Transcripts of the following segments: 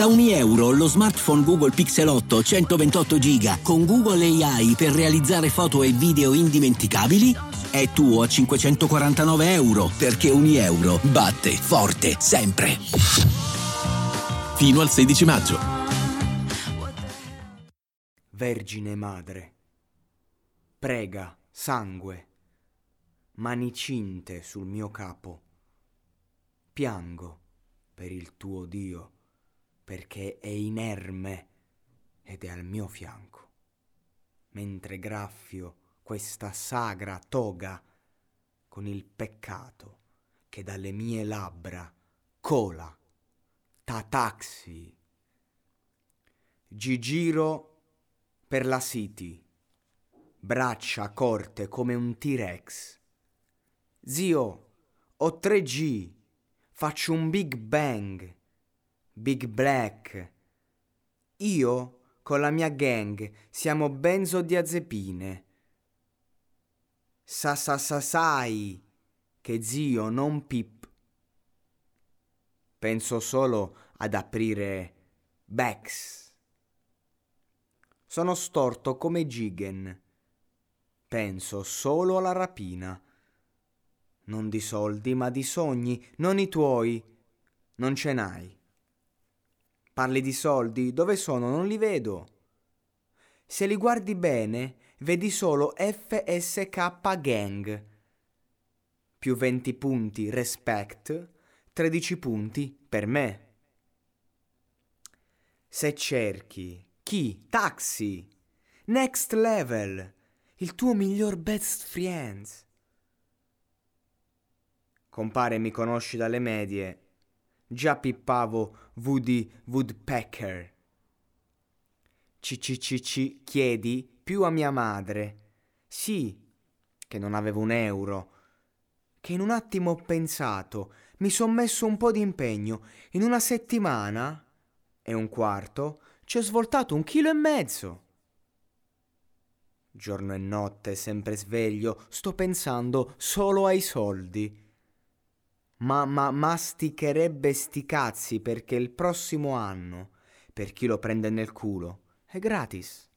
Da ogni euro lo smartphone Google Pixel 8 128 GB con Google AI per realizzare foto e video indimenticabili è tuo a 549 euro perché ogni euro batte forte sempre. Fino al 16 maggio. Vergine Madre, prega sangue, mani cinte sul mio capo. Piango per il tuo Dio, perché è inerme ed è al mio fianco, mentre graffio questa sagra toga con il peccato che dalle mie labbra cola, tataxi. Gigiro per la City, braccia corte come un T-Rex. Zio, ho 3G, faccio un Big Bang, Big Black. Io con la mia gang siamo benzodiazepine sa sa sa sai che zio non pip. Penso solo ad aprire Bex. Sono storto come Gigen. Penso solo alla rapina. Non di soldi, ma di sogni, non i tuoi. Non ce n'hai. Parli di soldi, dove sono? Non li vedo. Se li guardi bene, vedi solo FSK Gang. Più 20 punti respect, 13 punti per me. Se cerchi chi? Taxi. Next level. Il tuo miglior best friends. Compare, mi conosci dalle medie. Già pippavo Woody Woodpecker. CCCC chiedi più a mia madre. Sì, che non avevo un euro, che in un attimo ho pensato, mi son messo un po' di impegno, in una settimana e un quarto ci ho svoltato un chilo e mezzo. Giorno e notte, sempre sveglio, sto pensando solo ai soldi. Ma, ma masticherebbe sti cazzi perché il prossimo anno, per chi lo prende nel culo, è gratis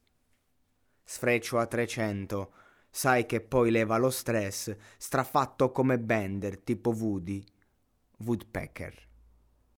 sfreccio a 300. Sai che poi leva lo stress, strafatto come Bender, tipo Woody. Woodpecker.